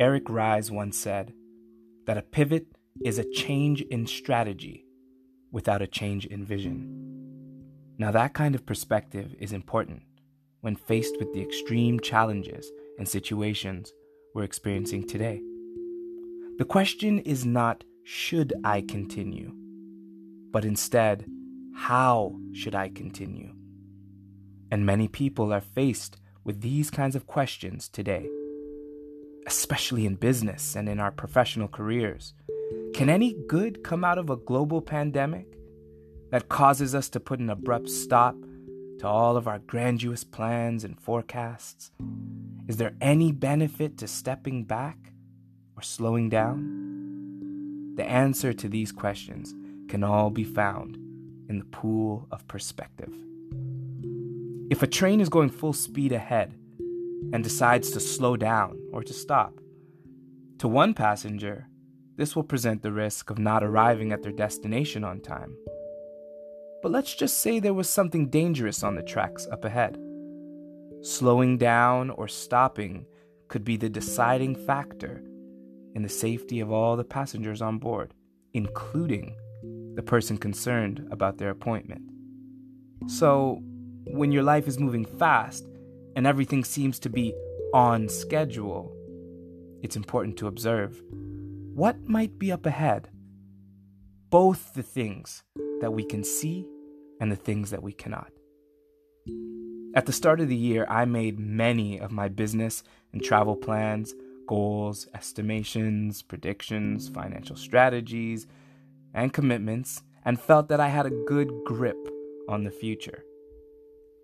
Eric Ries once said that a pivot is a change in strategy without a change in vision. Now, that kind of perspective is important when faced with the extreme challenges and situations we're experiencing today. The question is not, should I continue? But instead, how should I continue? And many people are faced with these kinds of questions today, especially in business and in our professional careers. Can any good come out of a global pandemic that causes us to put an abrupt stop to all of our grandiose plans and forecasts? Is there any benefit to stepping back or slowing down? The answer to these questions can all be found in the pool of perspective. If a train is going full speed ahead and decides to slow down or to stop, to one passenger, this will present the risk of not arriving at their destination on time. But let's just say there was something dangerous on the tracks up ahead. Slowing down or stopping could be the deciding factor in the safety of all the passengers on board, including the person concerned about their appointment. So, when your life is moving fast and everything seems to be on schedule, it's important to observe what might be up ahead. Both the things that we can see and the things that we cannot. At the start of the year, I made many of my business and travel plans, goals, estimations, predictions, financial strategies, and commitments, and felt that I had a good grip on the future.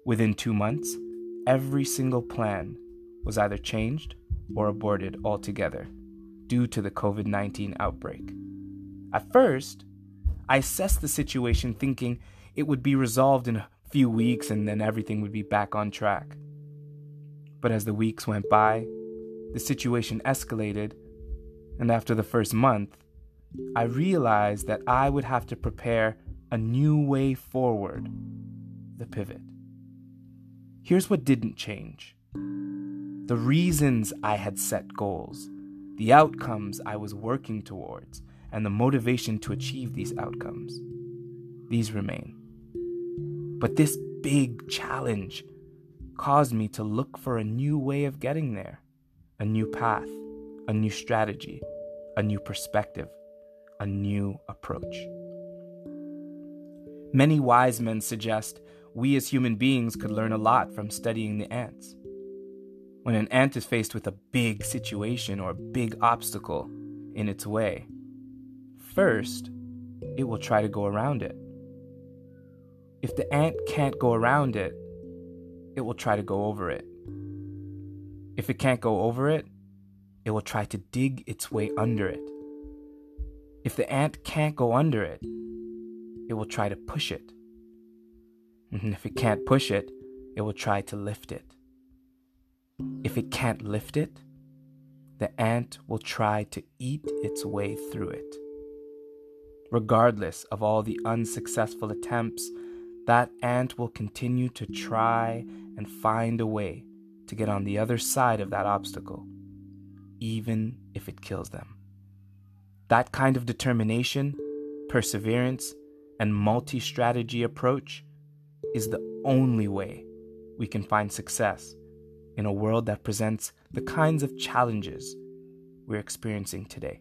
Within two months, every single plan was either changed or aborted altogether due to the COVID 19 outbreak. At first, I assessed the situation thinking it would be resolved in a few weeks and then everything would be back on track. But as the weeks went by, the situation escalated, and after the first month, I realized that I would have to prepare a new way forward the pivot. Here's what didn't change the reasons I had set goals, the outcomes I was working towards, and the motivation to achieve these outcomes. These remain. But this big challenge caused me to look for a new way of getting there, a new path, a new strategy, a new perspective, a new approach. Many wise men suggest we as human beings could learn a lot from studying the ants. When an ant is faced with a big situation or a big obstacle in its way, first, it will try to go around it. If the ant can't go around it, it will try to go over it. If it can't go over it, it will try to dig its way under it. If the ant can't go under it, it will try to push it. And if it can't push it, it will try to lift it. If it can't lift it, the ant will try to eat its way through it. Regardless of all the unsuccessful attempts, that ant will continue to try and find a way to get on the other side of that obstacle, even if it kills them. That kind of determination, perseverance, and multi strategy approach is the only way we can find success in a world that presents the kinds of challenges we're experiencing today.